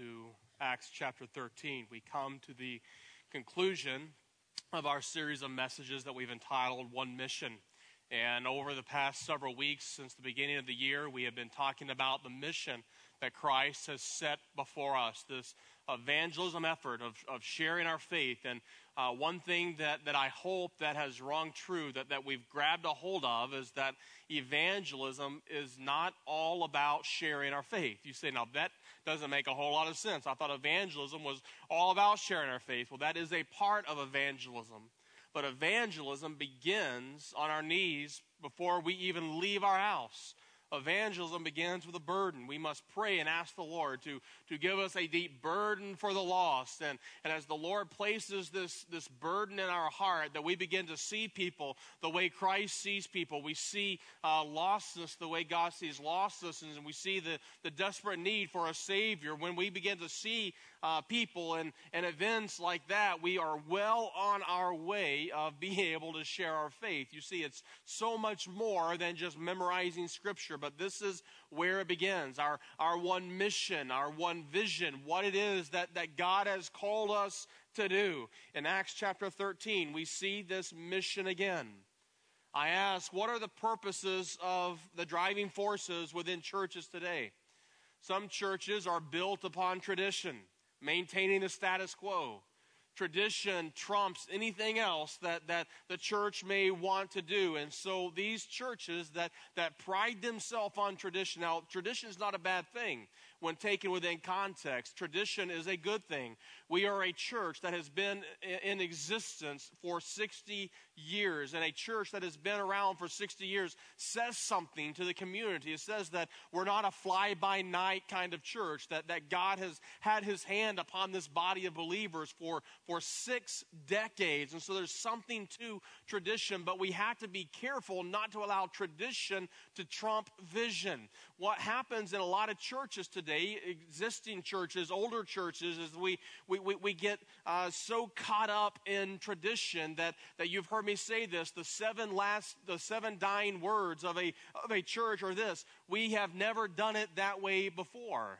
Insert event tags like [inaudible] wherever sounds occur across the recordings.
To Acts chapter 13, we come to the conclusion of our series of messages that we've entitled One Mission. And over the past several weeks, since the beginning of the year, we have been talking about the mission that Christ has set before us this evangelism effort of, of sharing our faith. And uh, one thing that, that I hope that has rung true, that, that we've grabbed a hold of, is that evangelism is not all about sharing our faith. You say, now that doesn't make a whole lot of sense. I thought evangelism was all about sharing our faith. Well, that is a part of evangelism. But evangelism begins on our knees before we even leave our house evangelism begins with a burden. We must pray and ask the Lord to, to give us a deep burden for the lost. And, and as the Lord places this, this burden in our heart, that we begin to see people the way Christ sees people. We see uh, lostness the way God sees lostness, and we see the, the desperate need for a Savior. When we begin to see uh, people and, and events like that, we are well on our way of being [laughs] able to share our faith. You see, it's so much more than just memorizing Scripture, but this is where it begins our, our one mission, our one vision, what it is that, that God has called us to do. In Acts chapter 13, we see this mission again. I ask, what are the purposes of the driving forces within churches today? Some churches are built upon tradition maintaining the status quo. Tradition trumps anything else that, that the church may want to do. And so these churches that, that pride themselves on tradition, now, tradition is not a bad thing when taken within context. Tradition is a good thing. We are a church that has been in existence for 60 years, and a church that has been around for 60 years says something to the community. It says that we're not a fly by night kind of church, that, that God has had his hand upon this body of believers for, for six decades. And so there's something to tradition, but we have to be careful not to allow tradition to trump vision. What happens in a lot of churches today existing churches, older churches, is we, we, we, we get uh, so caught up in tradition that, that you've heard me say this the seven last, the seven dying words of a, of a church are this we have never done it that way before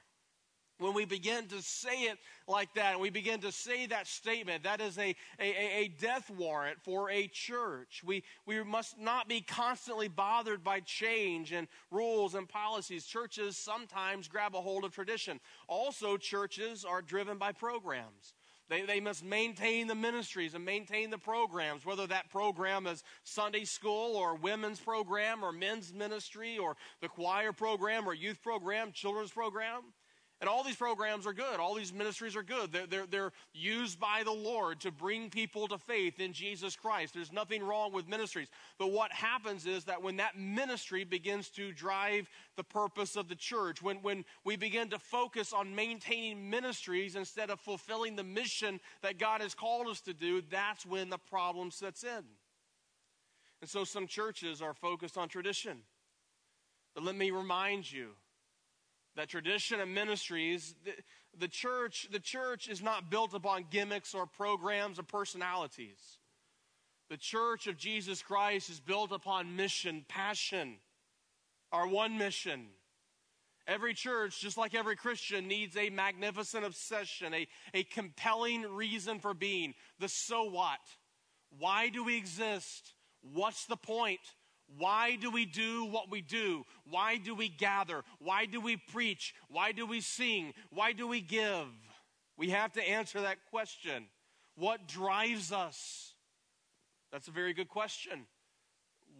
when we begin to say it like that, and we begin to say that statement, that is a, a, a death warrant for a church. We, we must not be constantly bothered by change and rules and policies. Churches sometimes grab a hold of tradition. Also, churches are driven by programs. They, they must maintain the ministries and maintain the programs, whether that program is Sunday school or women's program or men's ministry or the choir program or youth program, children's program. And all these programs are good. All these ministries are good. They're, they're, they're, used by the Lord to bring people to faith in Jesus Christ. There's nothing wrong with ministries. But what happens is that when that ministry begins to drive the purpose of the church, when, when we begin to focus on maintaining ministries instead of fulfilling the mission that God has called us to do, that's when the problem sets in. And so some churches are focused on tradition. But let me remind you that tradition and ministries, the, the church, the church is not built upon gimmicks or programs or personalities. The church of Jesus Christ is built upon mission, passion, our one mission. Every church, just like every Christian, needs a magnificent obsession, a, a compelling reason for being. The so what? Why do we exist? What's the point? Why do we do what we do? Why do we gather? Why do we preach? Why do we sing? Why do we give? We have to answer that question. What drives us? That's a very good question.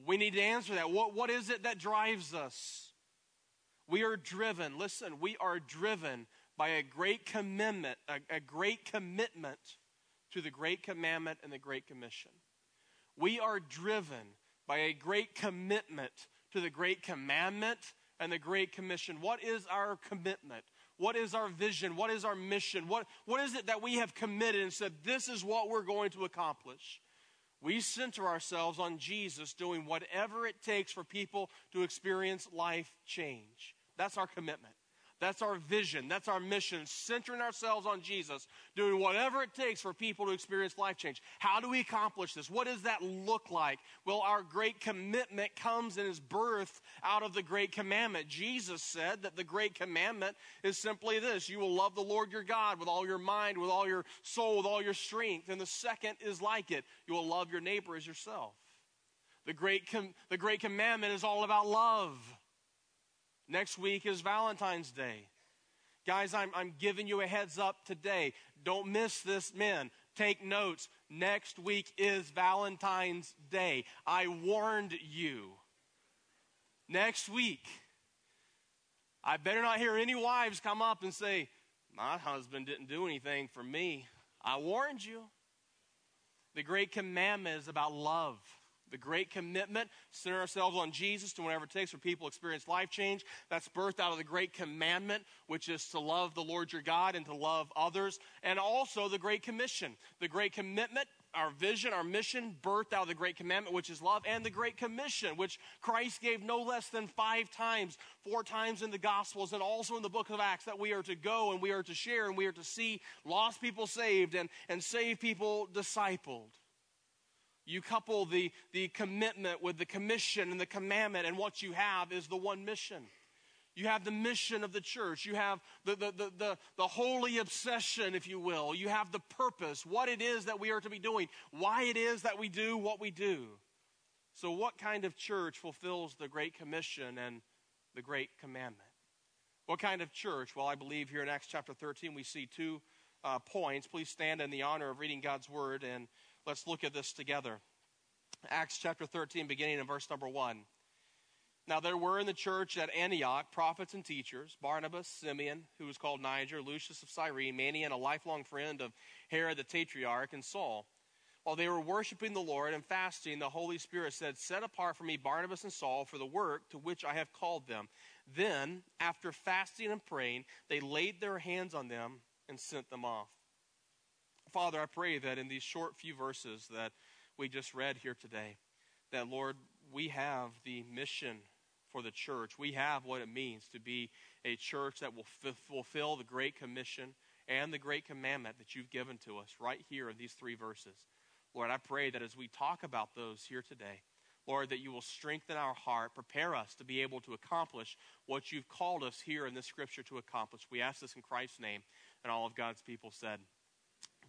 We need to answer that. What, what is it that drives us? We are driven, listen, we are driven by a great commitment, a, a great commitment to the great commandment and the great commission. We are driven by a great commitment to the great commandment and the great commission. What is our commitment? What is our vision? What is our mission? What, what is it that we have committed and said, this is what we're going to accomplish? We center ourselves on Jesus doing whatever it takes for people to experience life change. That's our commitment. That's our vision. That's our mission. Centering ourselves on Jesus, doing whatever it takes for people to experience life change. How do we accomplish this? What does that look like? Well, our great commitment comes in his birth out of the great commandment. Jesus said that the great commandment is simply this you will love the Lord your God with all your mind, with all your soul, with all your strength. And the second is like it you will love your neighbor as yourself. The great, com- the great commandment is all about love. Next week is Valentine's Day. Guys, I'm, I'm giving you a heads up today. Don't miss this, men. Take notes. Next week is Valentine's Day. I warned you. Next week. I better not hear any wives come up and say, My husband didn't do anything for me. I warned you. The great commandment is about love the great commitment, center ourselves on Jesus to whatever it takes for people to experience life change. That's birthed out of the great commandment, which is to love the Lord your God and to love others. And also the great commission. The great commitment, our vision, our mission, birthed out of the great commandment, which is love, and the great commission, which Christ gave no less than five times, four times in the Gospels, and also in the book of Acts, that we are to go and we are to share and we are to see lost people saved and, and save people discipled. You couple the, the commitment with the commission and the commandment, and what you have is the one mission. You have the mission of the church. You have the, the, the, the, the holy obsession, if you will. You have the purpose, what it is that we are to be doing, why it is that we do what we do. So, what kind of church fulfills the Great Commission and the Great Commandment? What kind of church? Well, I believe here in Acts chapter 13 we see two uh, points. Please stand in the honor of reading God's word and Let's look at this together. Acts chapter 13, beginning in verse number 1. Now there were in the church at Antioch prophets and teachers Barnabas, Simeon, who was called Niger, Lucius of Cyrene, Manaen, a lifelong friend of Herod the Tetrarch, and Saul. While they were worshiping the Lord and fasting, the Holy Spirit said, Set apart for me Barnabas and Saul for the work to which I have called them. Then, after fasting and praying, they laid their hands on them and sent them off. Father, I pray that in these short few verses that we just read here today, that, Lord, we have the mission for the church. We have what it means to be a church that will f- fulfill the Great Commission and the Great Commandment that you've given to us right here in these three verses. Lord, I pray that as we talk about those here today, Lord, that you will strengthen our heart, prepare us to be able to accomplish what you've called us here in this scripture to accomplish. We ask this in Christ's name, and all of God's people said.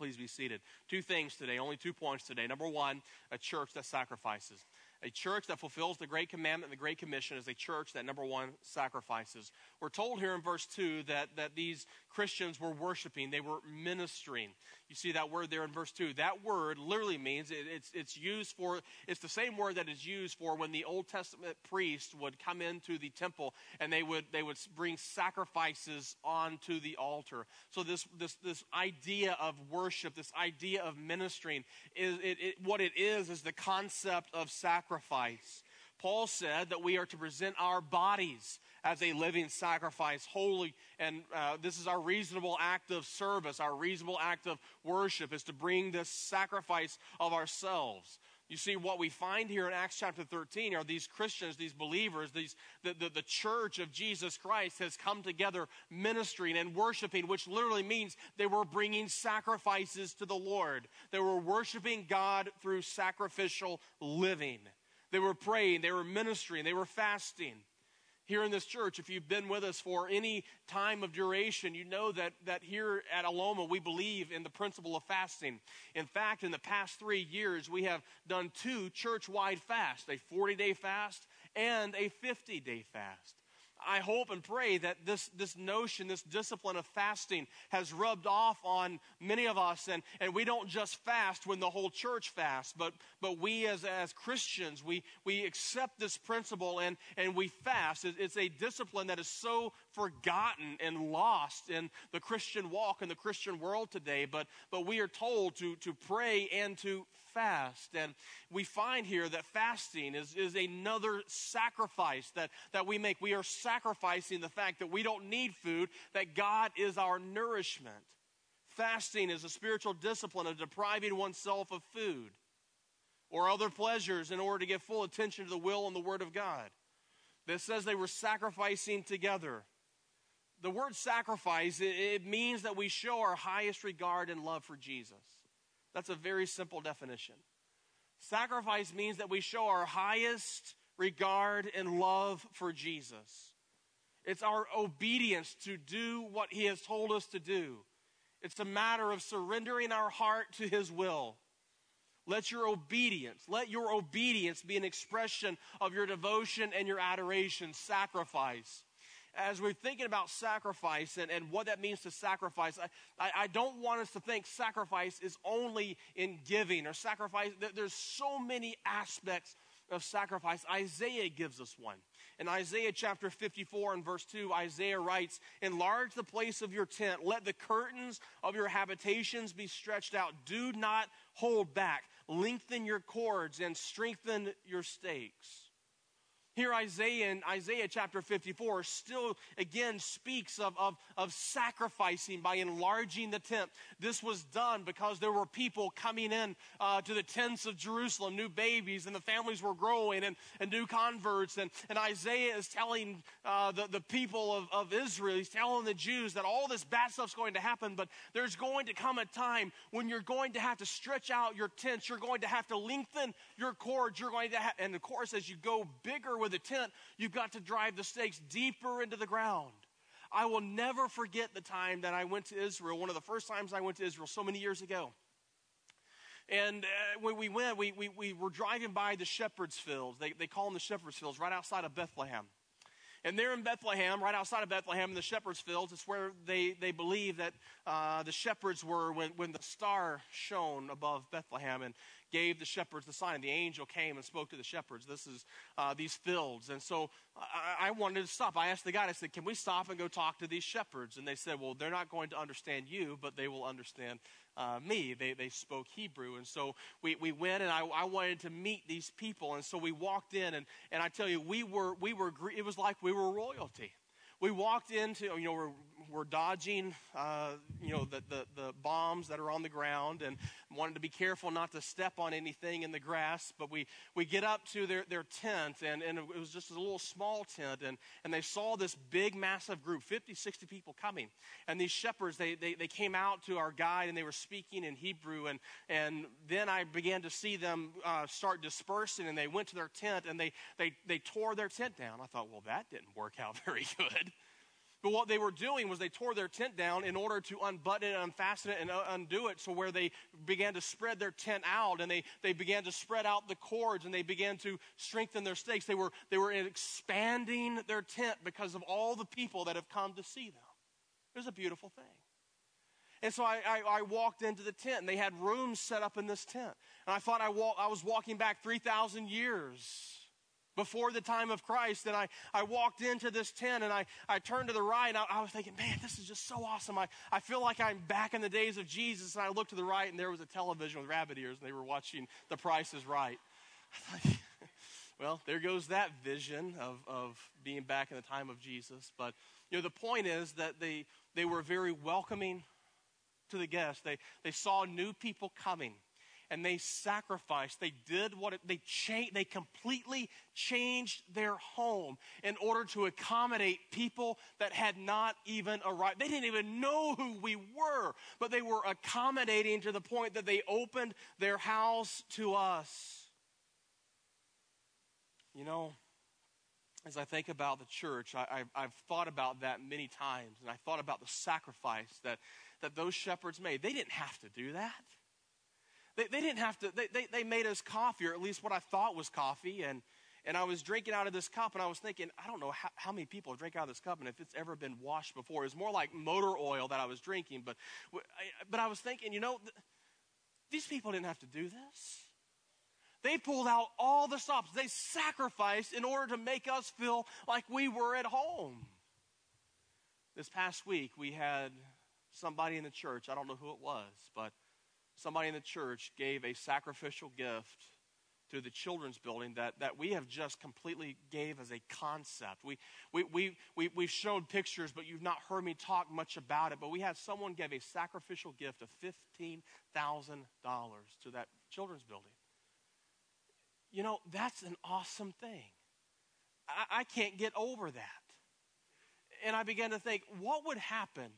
Please be seated. Two things today, only two points today. Number one, a church that sacrifices. A church that fulfills the Great Commandment and the Great Commission is a church that, number one, sacrifices. We're told here in verse 2 that, that these Christians were worshiping, they were ministering. You see that word there in verse 2. That word literally means it, it's, it's used for, it's the same word that is used for when the Old Testament priest would come into the temple and they would, they would bring sacrifices onto the altar. So this, this, this idea of worship, this idea of ministering, is it, it, what it is, is the concept of sacrifice. Paul said that we are to present our bodies as a living sacrifice, holy. And uh, this is our reasonable act of service, our reasonable act of worship is to bring this sacrifice of ourselves. You see, what we find here in Acts chapter 13 are these Christians, these believers, these, the, the, the, church of Jesus Christ has come together ministering and worshiping, which literally means they were bringing sacrifices to the Lord. They were worshiping God through sacrificial living. They were praying, they were ministering, they were fasting here in this church, if you've been with us for any time of duration, you know that, that here at Aloma, we believe in the principle of fasting. In fact, in the past three years, we have done two church wide fasts a 40 day fast and a 50 day fast. I hope and pray that this, this notion, this discipline of fasting has rubbed off on many of us. And, and we don't just fast when the whole church fasts, but, but we as, as Christians, we, we accept this principle and, and we fast. It's a discipline that is so forgotten and lost in the Christian walk in the Christian world today. But, but we are told to, to pray and to fast. And we find here that fasting is, is another sacrifice that, that we make. We are sacrificing the fact that we don't need food, that God is our nourishment. Fasting is a spiritual discipline of depriving oneself of food or other pleasures in order to give full attention to the will and the Word of God. This says they were sacrificing together. the word sacrifice, it means that we show our highest regard and love for Jesus. That's a very simple definition. Sacrifice means that we show our highest regard and love for Jesus. It's our obedience to do what He has told us to do. It's a matter of surrendering our heart to His will. Let your obedience, let your obedience be an expression of your devotion and your adoration, sacrifice as we're thinking about sacrifice and, and what that means to sacrifice, I, I, I, don't want us to think sacrifice is only in giving or sacrifice. There's so many aspects of sacrifice. Isaiah gives us one. In Isaiah chapter 54 and verse 2, Isaiah writes, Enlarge the place of your tent, let the curtains of your habitations be stretched out. Do not hold back. Lengthen your cords and strengthen your stakes. Here, Isaiah in Isaiah chapter 54 still again speaks of, of, of sacrificing by enlarging the tent. This was done because there were people coming in uh, to the tents of Jerusalem, new babies, and the families were growing, and, and new converts. And, and Isaiah is telling uh, the, the people of, of Israel, he's telling the Jews that all this bad stuff's going to happen, but there's going to come a time when you're going to have to stretch out your tents, you're going to have to lengthen your cords, you're going to have, and of course, as you go bigger with a tent, you've got to drive the stakes deeper into the ground. I will never forget the time that I went to Israel, one of the first times I went to Israel so many years ago. And uh, when we went, we, we, we were driving by the shepherd's fields. They, they call them the shepherd's fields, right outside of Bethlehem. And there in Bethlehem, right outside of Bethlehem, in the shepherd's fields, it's where they, they believe that uh, the shepherds were when, when the star shone above Bethlehem. And gave the shepherds the sign. The angel came and spoke to the shepherds. This is uh, these fields. And so I, I, wanted to stop. I asked the guide, I said, Can we stop and go talk to these shepherds? And they said, Well, they're not going to understand you, but they will understand uh, me. They, they spoke Hebrew. And so we, we went and I, I wanted to meet these people. And so we walked in and, and I tell you, we were, we were, it was like we were royalty we walked into, you know, we're, dodging, uh, you know, the, the, the, bombs that are on the ground and wanted to be careful not to step on anything in the grass. But we, we get up to their, their tent, and, and it was just a little small tent, and, and they saw this big, massive group, 50, 60 people coming. And these shepherds, they, they, they came out to our guide, and they were speaking in Hebrew. And, and then I began to see them uh, start dispersing, and they went to their tent, and they, they, they tore their tent down. I thought, well, that didn't work out [laughs] very good. But what they were doing was they tore their tent down in order to unbutton it, unfasten it, and undo it. So where they began to spread their tent out, and they, they began to spread out the cords, and they began to strengthen their stakes. They were, they were expanding their tent because of all the people that have come to see them. It was a beautiful thing. And so I, I, I, walked into the tent, and they had rooms set up in this tent. And I thought I, walk, I was walking back 3,000 years before the time of Christ. And I, I walked into this tent and I, I turned to the right and I, I, was thinking, man, this is just so awesome. I, I feel like I'm back in the days of Jesus. And I looked to the right and there was a television with rabbit ears and they were watching The Price is Right. [laughs] [laughs] well, there goes that vision of, of being back in the time of Jesus. But, you know, the point is that they, they were very welcoming to the guests. They, they saw new people coming and they sacrificed. They did what it, they changed. They completely changed their home in order to accommodate people that had not even arrived. They didn't even know who we were, but they were accommodating to the point that they opened their house to us. You know, as I think about the church, I, have thought about that many times, and I thought about the sacrifice that, that those shepherds made. They didn't have to do that. They, they didn't have to, they, they, they made us coffee, or at least what I thought was coffee. And, and I was drinking out of this cup, and I was thinking, I don't know how, how many people drink out of this cup and if it's ever been washed before. It was more like motor oil that I was drinking. But, but I was thinking, you know, these people didn't have to do this. They pulled out all the stops. They sacrificed in order to make us feel like we were at home. This past week, we had somebody in the church, I don't know who it was, but somebody in the church gave a sacrificial gift to the children's building that, that we have just completely gave as a concept. We, we, we, we, we've shown pictures, but you've not heard me talk much about it. But we had someone give a sacrificial gift of $15,000 to that children's building. You know, that's an awesome thing. I, I can't get over that. and I began to think, what would happen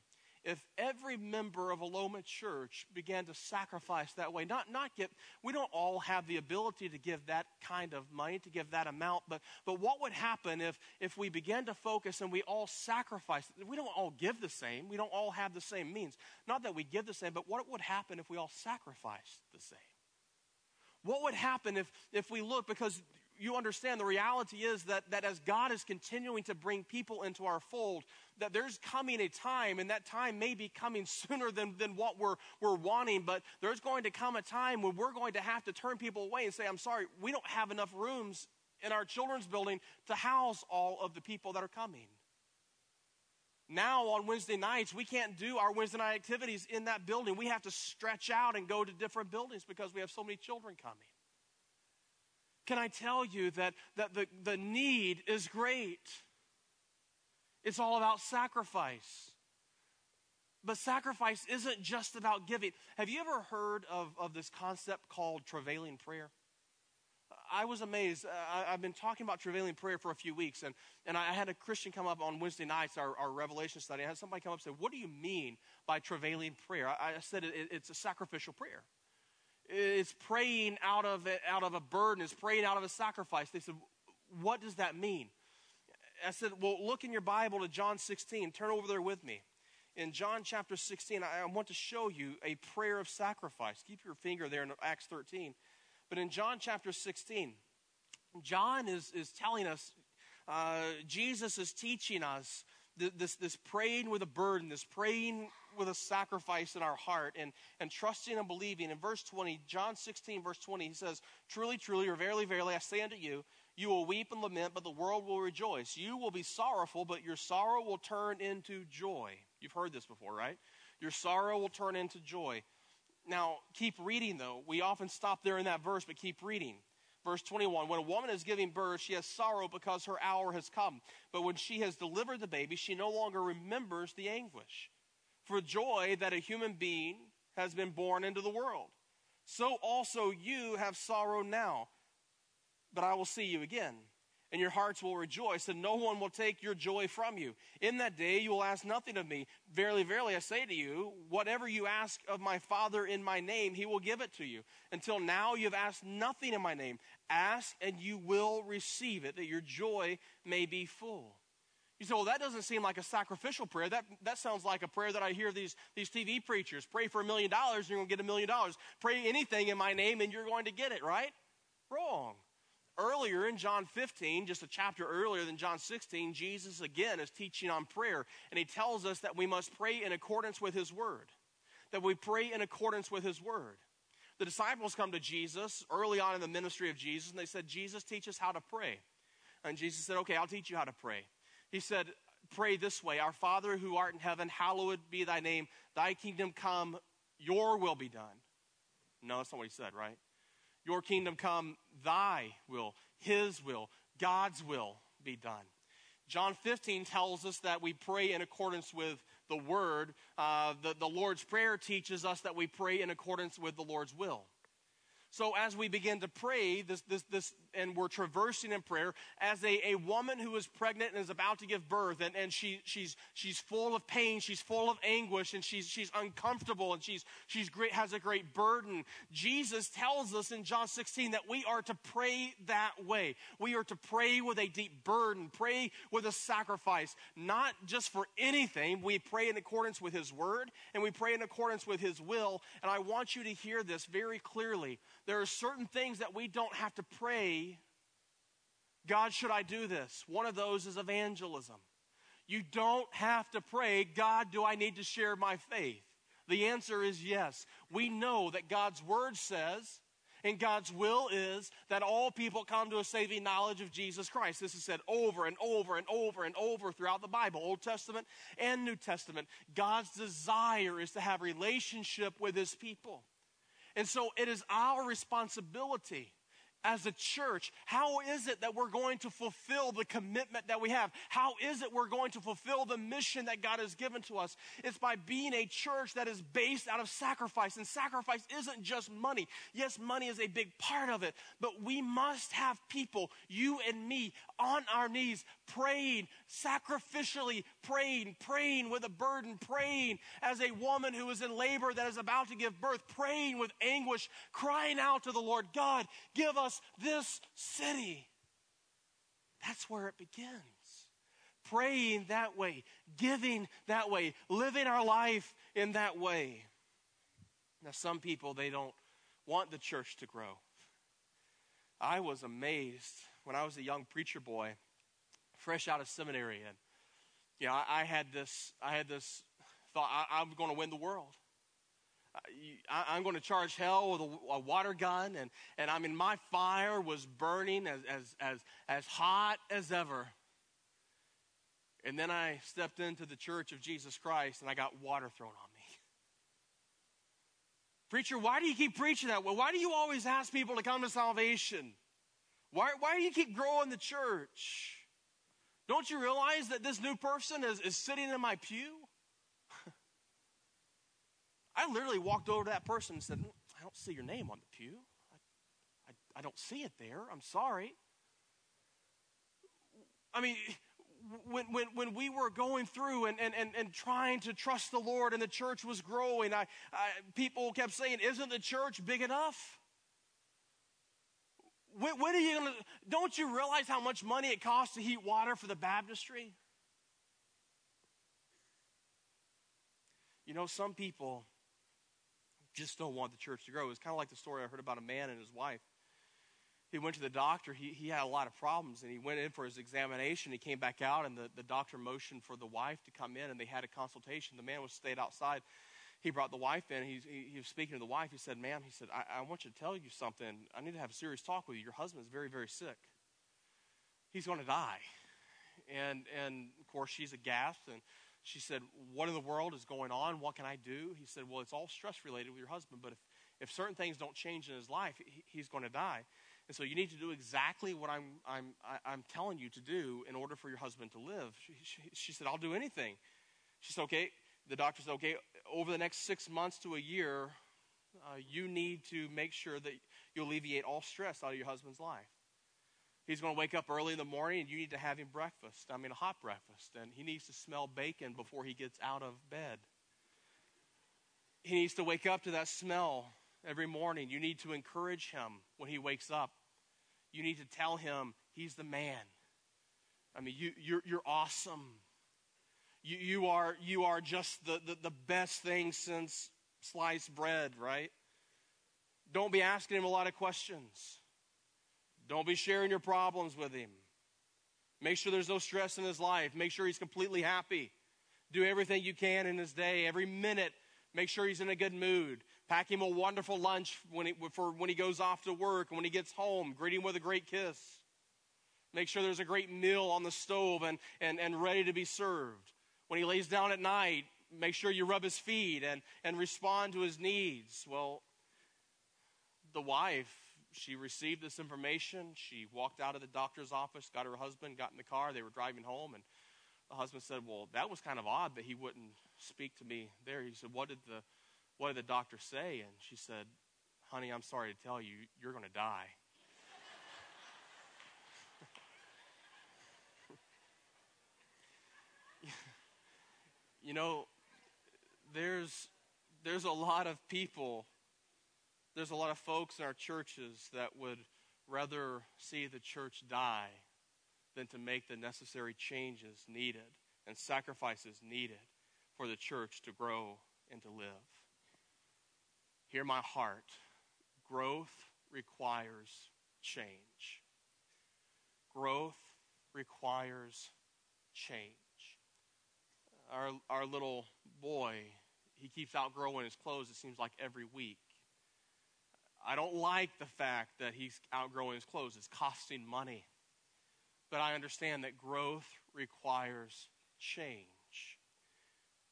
if every member of Aloma church began to sacrifice that way? Not, not get, we don't all have the ability to give that kind of money, to give that amount, but, but what would happen if, if we began to focus and we all sacrifice? We don't all give the same, we don't all have the same means. Not that we give the same, but what would happen if we all sacrificed the same? What would happen if, if we look, because you understand the reality is that, that as God is continuing to bring people into our fold, that there's coming a time, and that time may be coming [laughs] sooner than, than what we're, we're wanting, but there's going to come a time when we're going to have to turn people away and say, I'm sorry, we don't have enough rooms in our children's building to house all of the people that are coming. Now, on Wednesday nights, we can't do our Wednesday night activities in that building. We have to stretch out and go to different buildings because we have so many children coming. Can I tell you that, that the, the need is great? It's all about sacrifice. But sacrifice isn't just about giving. Have you ever heard of, of this concept called travailing prayer? I was amazed. I, have been talking about travailing prayer for a few weeks, and, and I had a Christian come up on Wednesday nights, our, our Revelation study. I had somebody come up and say, What do you mean by travailing prayer? I, I said it, it's a sacrificial prayer. It's praying out of, it, out of a burden, it's praying out of a sacrifice. They said, What does that mean? I said, Well, look in your Bible to John 16. Turn over there with me. In John chapter 16, I, I want to show you a prayer of sacrifice. Keep your finger there in Acts 13. But in John chapter 16, John is, is telling us, uh, Jesus is teaching us this, this praying with a burden, this praying with a sacrifice in our heart, and, and trusting and believing. In verse 20, John 16, verse 20, he says, Truly, truly, or verily, verily, I say unto you, you will weep and lament, but the world will rejoice. You will be sorrowful, but your sorrow will turn into joy. You've heard this before, right? Your sorrow will turn into joy. Now, keep reading, though. We often stop there in that verse, but keep reading. Verse 21 When a woman is giving birth, she has sorrow because her hour has come. But when she has delivered the baby, she no longer remembers the anguish for joy that a human being has been born into the world. So also you have sorrow now, but I will see you again and your hearts will rejoice, and no one will take your joy from you. In that day you will ask nothing of me. Verily, verily, I say to you, whatever you ask of my Father in my name, he will give it to you. Until now you have asked nothing in my name. Ask, and you will receive it, that your joy may be full. You say, well, that doesn't seem like a sacrificial prayer. That, that sounds like a prayer that I hear these, these TV preachers. Pray for a million dollars, and you're going to get a million dollars. Pray anything in my name, and you're going to get it, right? Wrong. Earlier in John 15, just a chapter earlier than John 16, Jesus again is teaching on prayer, and he tells us that we must pray in accordance with his word. That we pray in accordance with his word. The disciples come to Jesus early on in the ministry of Jesus, and they said, Jesus, teach us how to pray. And Jesus said, Okay, I'll teach you how to pray. He said, Pray this way Our Father who art in heaven, hallowed be thy name. Thy kingdom come, your will be done. No, that's not what he said, right? Your kingdom come, thy will, his will, God's will be done. John 15 tells us that we pray in accordance with the word. Uh, the, the Lord's Prayer teaches us that we pray in accordance with the Lord's will. So as we begin to pray, this, this, this, and we're travailing in prayer, as a, a woman who is pregnant and is about to give birth, and, and she, she's, she's full of pain, she's full of anguish, and she's, she's uncomfortable, and she's, she's great, has a great burden. Jesus tells us in John 16 that we are to pray that way. We are to pray with a deep burden, pray with a sacrifice, not just for anything. We pray in accordance with His word, and we pray in accordance with His will. And I want you to hear this very clearly there are certain things that we don't have to pray, God, should I do this? One of those is evangelism. You don't have to pray, God, do I need to share my faith? The answer is yes. We know that God's word says, and God's will is that all people come to a saving knowledge of Jesus Christ. This is said over and over and over and over throughout the Bible, Old Testament and New Testament. God's desire is to have relationship with his people. And so it is our responsibility as a church, how is it that we're going to fulfill the commitment that we have? How is it we're going to fulfill the mission that God has given to us? It's by being a church that is based out of sacrifice. And sacrifice isn't just money. Yes, money is a big part of it, but we must have people, you and me, on our knees, praying, sacrificially praying, praying with a burden, praying as a woman who is in labor that is about to give birth, praying with anguish, crying out to the Lord, God, give us this city. That's where it begins. Praying that way, giving that way, living our life in that way. Now, some people, they don't want the church to grow. I was amazed when I was a young preacher boy, fresh out of seminary, and you know, I, I had this, I had this thought: I, I'm going to win the world. I, am going to charge hell with a, water gun, and, and I mean, my fire was burning as, as, as, as hot as ever. And then I stepped into the church of Jesus Christ and I got water thrown on me. [laughs] Preacher, why do you keep preaching that way? Why do you always ask people to come to salvation? Why, why do you keep growing the church? Don't you realize that this new person is, is sitting in my pew? I literally walked over to that person and said, mm, I don't see your name on the pew. I, I, I don't see it there. I'm sorry. I mean, when, when, when we were going through and, and, and, and trying to trust the Lord and the church was growing, I, I people kept saying, Isn't the church big enough? When, when are you to, don't you realize how much money it costs to heat water for the baptistry? You know, some people just don't want the church to grow. It's kind of like the story I heard about a man and his wife. He went to the doctor. He, he had a lot of problems, and he went in for his examination. He came back out, and the, the doctor motioned for the wife to come in, and they had a consultation. The man was stayed outside. He brought the wife in. He, he, he was speaking to the wife. He said, Ma'am, he said, I, I want you to tell you something. I need to have a serious talk with you. Your husband is very, very sick. He's going to die. And, and of course, she's aghast, and she said, What in the world is going on? What can I do? He said, Well, it's all stress related with your husband, but if, if certain things don't change in his life, he, he's going to die. And so you need to do exactly what I'm, I'm, I'm telling you to do in order for your husband to live. She, she, she said, I'll do anything. She said, Okay. The doctor said, Okay, over the next six months to a year, uh, you need to make sure that you alleviate all stress out of your husband's life. He's going to wake up early in the morning and you need to have him breakfast. I mean, a hot breakfast. And he needs to smell bacon before he gets out of bed. He needs to wake up to that smell every morning. You need to encourage him when he wakes up. You need to tell him he's the man. I mean, you, you're, you're awesome. You, you, are, you are just the, the, the best thing since sliced bread, right? Don't be asking him a lot of questions. Don't be sharing your problems with him. Make sure there's no stress in his life. Make sure he's completely happy. Do everything you can in his day. Every minute, make sure he's in a good mood. Pack him a wonderful lunch when he, for when he goes off to work and when he gets home. Greet him with a great kiss. Make sure there's a great meal on the stove and, and, and ready to be served. When he lays down at night, make sure you rub his feet and, and respond to his needs. Well, the wife she received this information. She walked out of the doctor's office, got her husband, got in the car. They were driving home, and the husband said, "Well, that was kind of odd that he wouldn't speak to me there." He said, "What did the what did the doctor say?" And she said, "Honey, I'm sorry to tell you, you're going to die." [laughs] you know, there's there's a lot of people there's a lot of folks in our churches that would rather see the church die than to make the necessary changes needed and sacrifices needed for the church to grow and to live. Hear my heart. Growth requires change. Growth requires change. Our, our little boy, he keeps outgrowing his clothes, it seems like every week. I don't like the fact that he's outgrowing his clothes. It's costing money. But I understand that growth requires change.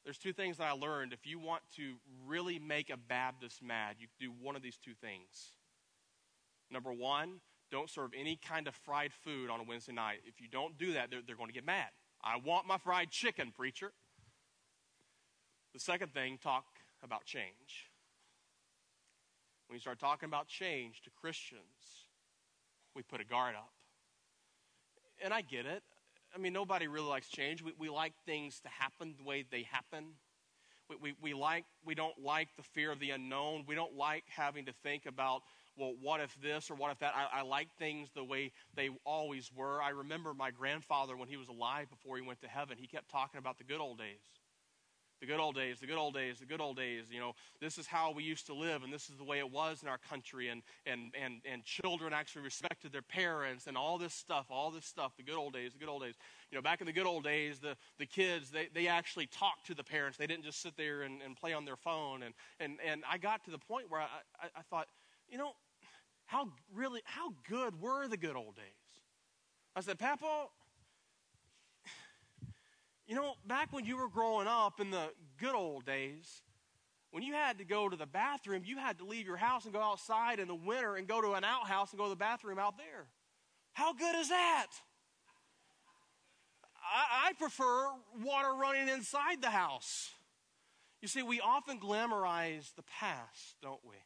There's two things that I learned. If you want to really make a Baptist mad, you do one of these two things. Number one, don't serve any kind of fried food on a Wednesday night. If you don't do that, they're, they're going to get mad. I want my fried chicken, preacher. The second thing, talk about change. When you start talking about change to Christians, we put a guard up. And I get it. I mean, nobody really likes change. We, we like things to happen the way they happen. We, we, we, like, we don't like the fear of the unknown. We don't like having to think about, well, what if this or what if that? I, I like things the way they always were. I remember my grandfather when he was alive before he went to heaven, he kept talking about the good old days the good old days, the good old days, the good old days. You know, this is how we used to live, and this is the way it was in our country. And, and, and, and children actually respected their parents, and all this stuff, all this stuff, the good old days, the good old days. You know, back in the good old days, the, the kids, they, they actually talked to the parents. They didn't just sit there and, and play on their phone. And, and, and I got to the point where I, I, I thought, you know, how really, how good were the good old days? I said, Papa, you know, back when you were growing up in the good old days, when you had to go to the bathroom, you had to leave your house and go outside in the winter and go to an outhouse and go to the bathroom out there. How good is that? I, I prefer water running inside the house. You see, we often glamorize the past, don't we?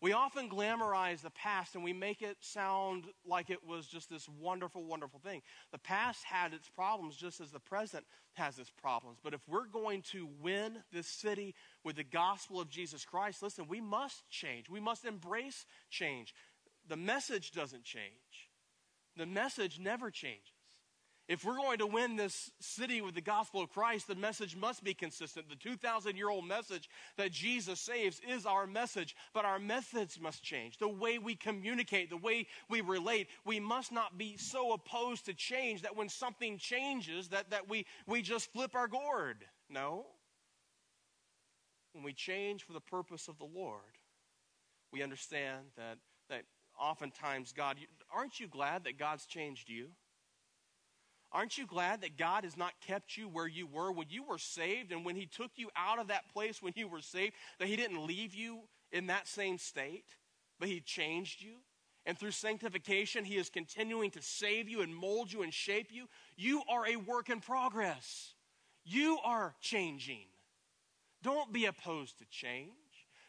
We often glamorize the past and we make it sound like it was just this wonderful, wonderful thing. The past had its problems just as the present has its problems. But if we're going to win this city with the gospel of Jesus Christ, listen, we must change. We must embrace change. The message doesn't change, the message never changes. If we're going to win this city with the gospel of Christ, the message must be consistent. The 2,000 year old message that Jesus saves is our message, but our methods must change. The way we communicate, the way we relate, we must not be so opposed to change that when something changes that, that we, we just flip our gourd. No. When we change for the purpose of the Lord, we understand that, that oftentimes God, aren't you glad that God's changed you? Aren't you glad that God has not kept you where you were when you were saved and when He took you out of that place when you were saved, that He didn't leave you in that same state, but He changed you? And through sanctification, He is continuing to save you and mold you and shape you. You are a work in progress. You are changing. Don't be opposed to change.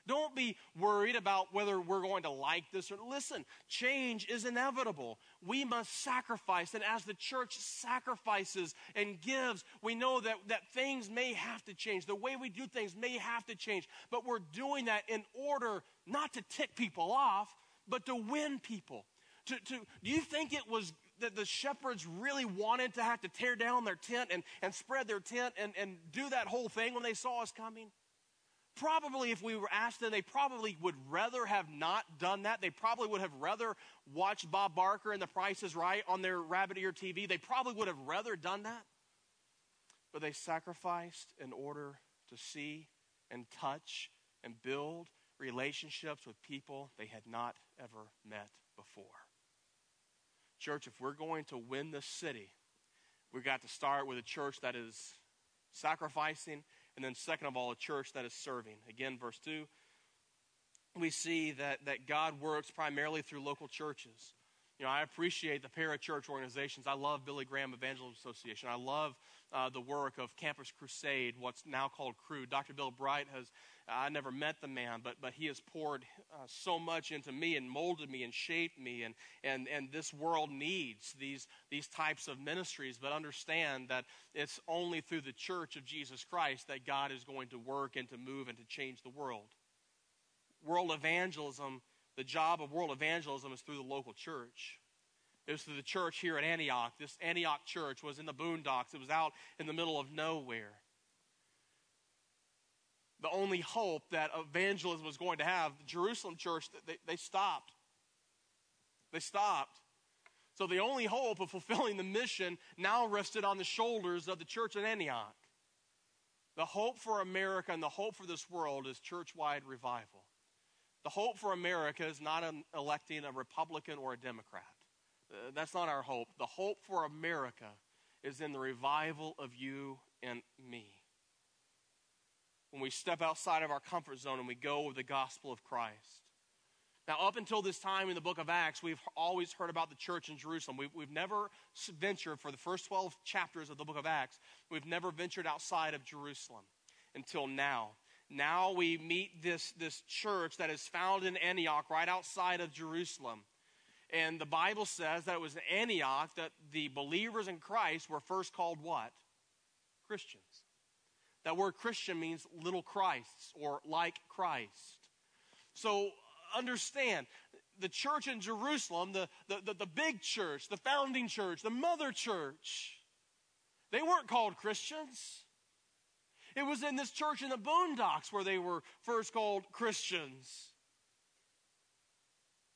Don't be worried about whether we're going to like this or listen. Change is inevitable. We must sacrifice. And as the church sacrifices and gives, we know that, that things may have to change. The way we do things may have to change. But we're doing that in order not to tick people off, but to win people. To, to, do you think it was that the shepherds really wanted to have to tear down their tent and, and spread their tent and, and do that whole thing when they saw us coming? Probably, if we were asked them, they probably would rather have not done that. They probably would have rather watched Bob Barker and The Price is Right on their rabbit ear TV. They probably would have rather done that. But they sacrificed in order to see and touch and build relationships with people they had not ever met before. Church, if we're going to win this city, we've got to start with a church that is sacrificing and then, second of all, a church that is serving. Again, verse 2, we see that, that God works primarily through local churches. You know, I appreciate the parachurch organizations. I love Billy Graham Evangelism Association. I love uh, the work of Campus Crusade, what's now called Cru. Dr. Bill Bright has I never met the man, but, but he has poured uh, so much into me and molded me and shaped me. And, and, and this world needs these, these types of ministries, but understand that it's only through the church of Jesus Christ that God is going to work and to move and to change the world. World evangelism, the job of world evangelism is through the local church. It was through the church here at Antioch. This Antioch church was in the boondocks, it was out in the middle of nowhere the only hope that evangelism was going to have, the Jerusalem church, they, they stopped. They stopped. So the only hope of fulfilling the mission now rested on the shoulders of the church in Antioch. The hope for America and the hope for this world is church wide revival. The hope for America is not electing a Republican or a Democrat. Uh, that's not our hope. The hope for America is in the revival of you and me when we step outside of our comfort zone and we go with the gospel of Christ. Now, up until this time in the book of Acts, we've always heard about the church in Jerusalem. We've, we've never ventured, for the first 12 chapters of the book of Acts, we've never ventured outside of Jerusalem until now. Now we meet this, this church that is found in Antioch, right outside of Jerusalem. And the Bible says that it was in Antioch that the believers in Christ were first called what? Christians. That word Christian means little Christs or like Christ. So understand the church in Jerusalem, the, the, the, the, big church, the founding church, the mother church, they weren't called Christians. It was in this church in the boondocks where they were first called Christians.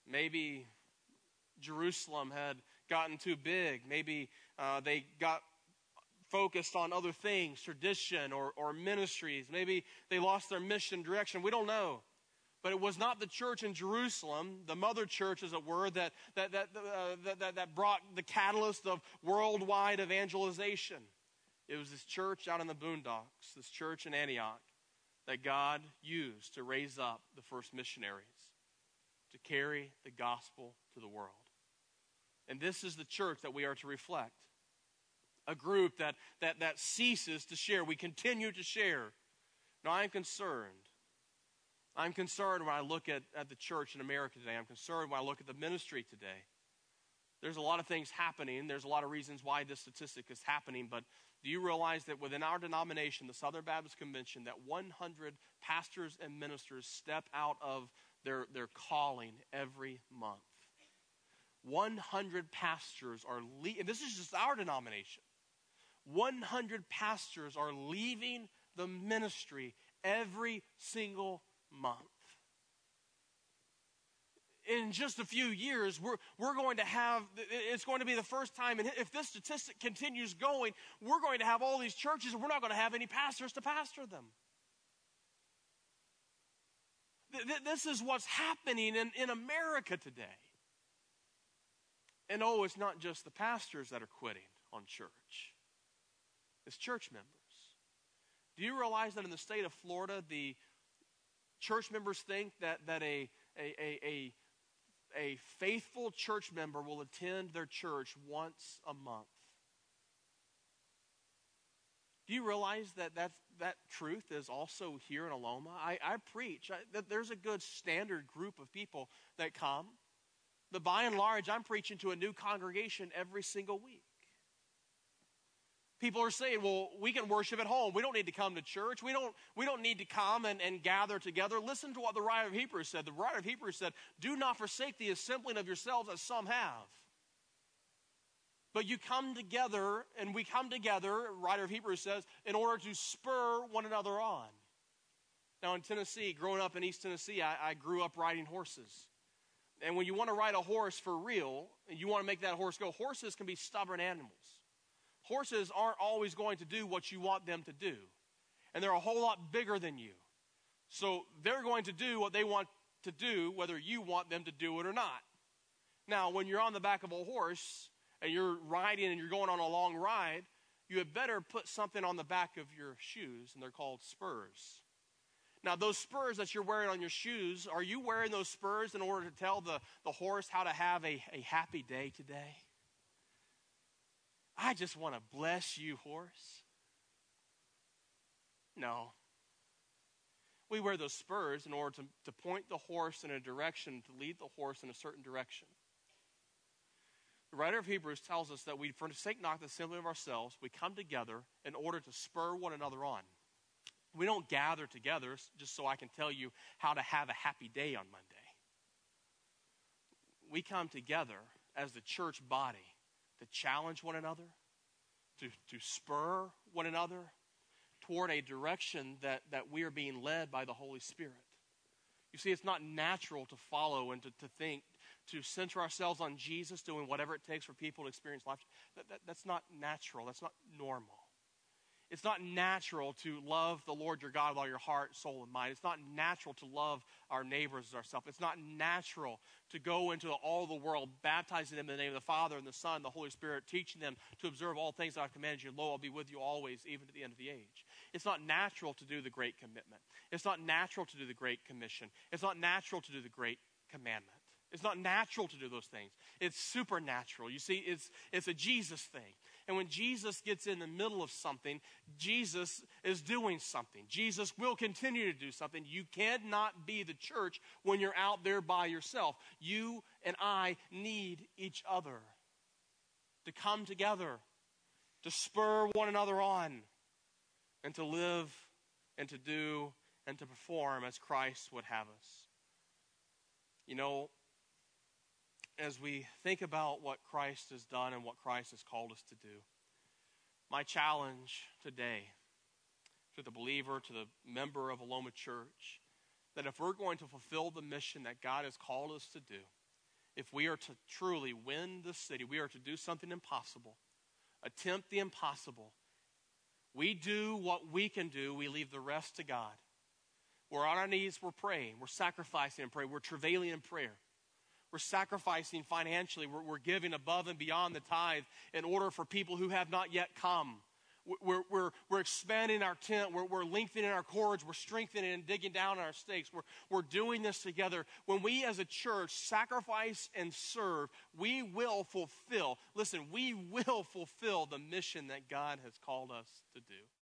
Maybe Jerusalem had gotten too big. Maybe uh, they got focused on other things, tradition or, or ministries. Maybe they lost their mission direction. We don't know. But it was not the church in Jerusalem, the mother church, as it were, that, that, that, uh, that, that, that brought the catalyst of worldwide evangelization. It was this church out in the boondocks, this church in Antioch, that God used to raise up the first missionaries to carry the gospel to the world. And this is the church that we are to reflect. A group that, that, that ceases to share. We continue to share. Now, I'm concerned I'm concerned when I look at, at the church in America today. I'm concerned when I look at the ministry today. There's a lot of things happening. There's a lot of reasons why this statistic is happening. But do you realize that within our denomination, the Southern Baptist Convention, that 100 pastors and ministers step out of their, their calling every month? 100 pastors are leaving. This is just our denomination. 100 pastors are leaving the ministry every single month. In just a few years, we're, we're going to have, it's going to be the first time, and if this statistic continues going, we're going to have all these churches and we're not going to have any pastors to pastor them. This is what's happening in, in America today. And oh, it's not just the pastors that are quitting on church, it's church members. Do you realize that in the state of Florida, the church members think that, that a, a, a, a, faithful church member will attend their church once a month. Do you realize that that, that truth is also here in Aloma? I, I preach I, that there's a good standard group of people that come. But by and large, I'm preaching to a new congregation every single week. People are saying, well, we can worship at home. We don't need to come to church. We don't, we don't need to come and, and gather together. Listen to what the writer of Hebrews said. The writer of Hebrews said, Do not forsake the assembling of yourselves as some have. But you come together, and we come together, writer of Hebrews says, in order to spur one another on. Now, in Tennessee, growing up in East Tennessee, I, I grew up riding horses. And when you want to ride a horse for real, and you want to make that horse go, horses can be stubborn animals horses aren't always going to do what you want them to do. And they're a whole lot bigger than you. So they're going to do what they want to do, whether you want them to do it or not. Now, when you're on the back of a horse and you're riding and you're going on a long ride, you had better put something on the back of your shoes, and they're called spurs. Now, those spurs that you're wearing on your shoes, are you wearing those spurs in order to tell the, the horse how to have a, a happy day today? I just want to bless you, horse. No. We wear those spurs in order to, to point the horse in a direction, to lead the horse in a certain direction. The writer of Hebrews tells us that we forsake not the assembly of ourselves, we come together in order to spur one another on. We don't gather together just so I can tell you how to have a happy day on Monday. We come together as the church body to challenge one another, to, to spur one another toward a direction that, that we are being led by the Holy Spirit. You see, it's not natural to follow and to, to think, to center ourselves on Jesus, doing whatever it takes for people to experience life. That, that, that's not natural. That's not normal. It's not natural to love the Lord your God with all your heart, soul, and mind. It's not natural to love our neighbors as ourselves. It's not natural to go into all the world, baptizing them in the name of the Father and the Son and the Holy Spirit, teaching them to observe all things that I've commanded you. Lo, I'll be with you always, even to the end of the age. It's not natural to do the great commitment. It's not natural to do the great commission. It's not natural to do the great commandment. It's not natural to do those things. It's supernatural. You see, it's, it's a Jesus thing. And when Jesus gets in the middle of something, Jesus is doing something. Jesus will continue to do something. You cannot be the church when you're out there by yourself. You and I need each other to come together, to spur one another on, and to live and to do and to perform as Christ would have us. You know, as we think about what Christ has done and what Christ has called us to do, my challenge today to the believer, to the member of Aloma Church, that if we're going to fulfill the mission that God has called us to do, if we are to truly win the city, we are to do something impossible, attempt the impossible. We do what we can do, we leave the rest to God. We're on our knees, we're praying, we're sacrificing in prayer, we're travailing in prayer. We're sacrificing financially, we're, we're giving above and beyond the tithe in order for people who have not yet come. We're, we're, we're expanding our tent. We're, we're lengthening our cords. We're strengthening and digging down our stakes. We're, we're doing this together. When we as a church sacrifice and serve, we will fulfill, listen, we will fulfill the mission that God has called us to do.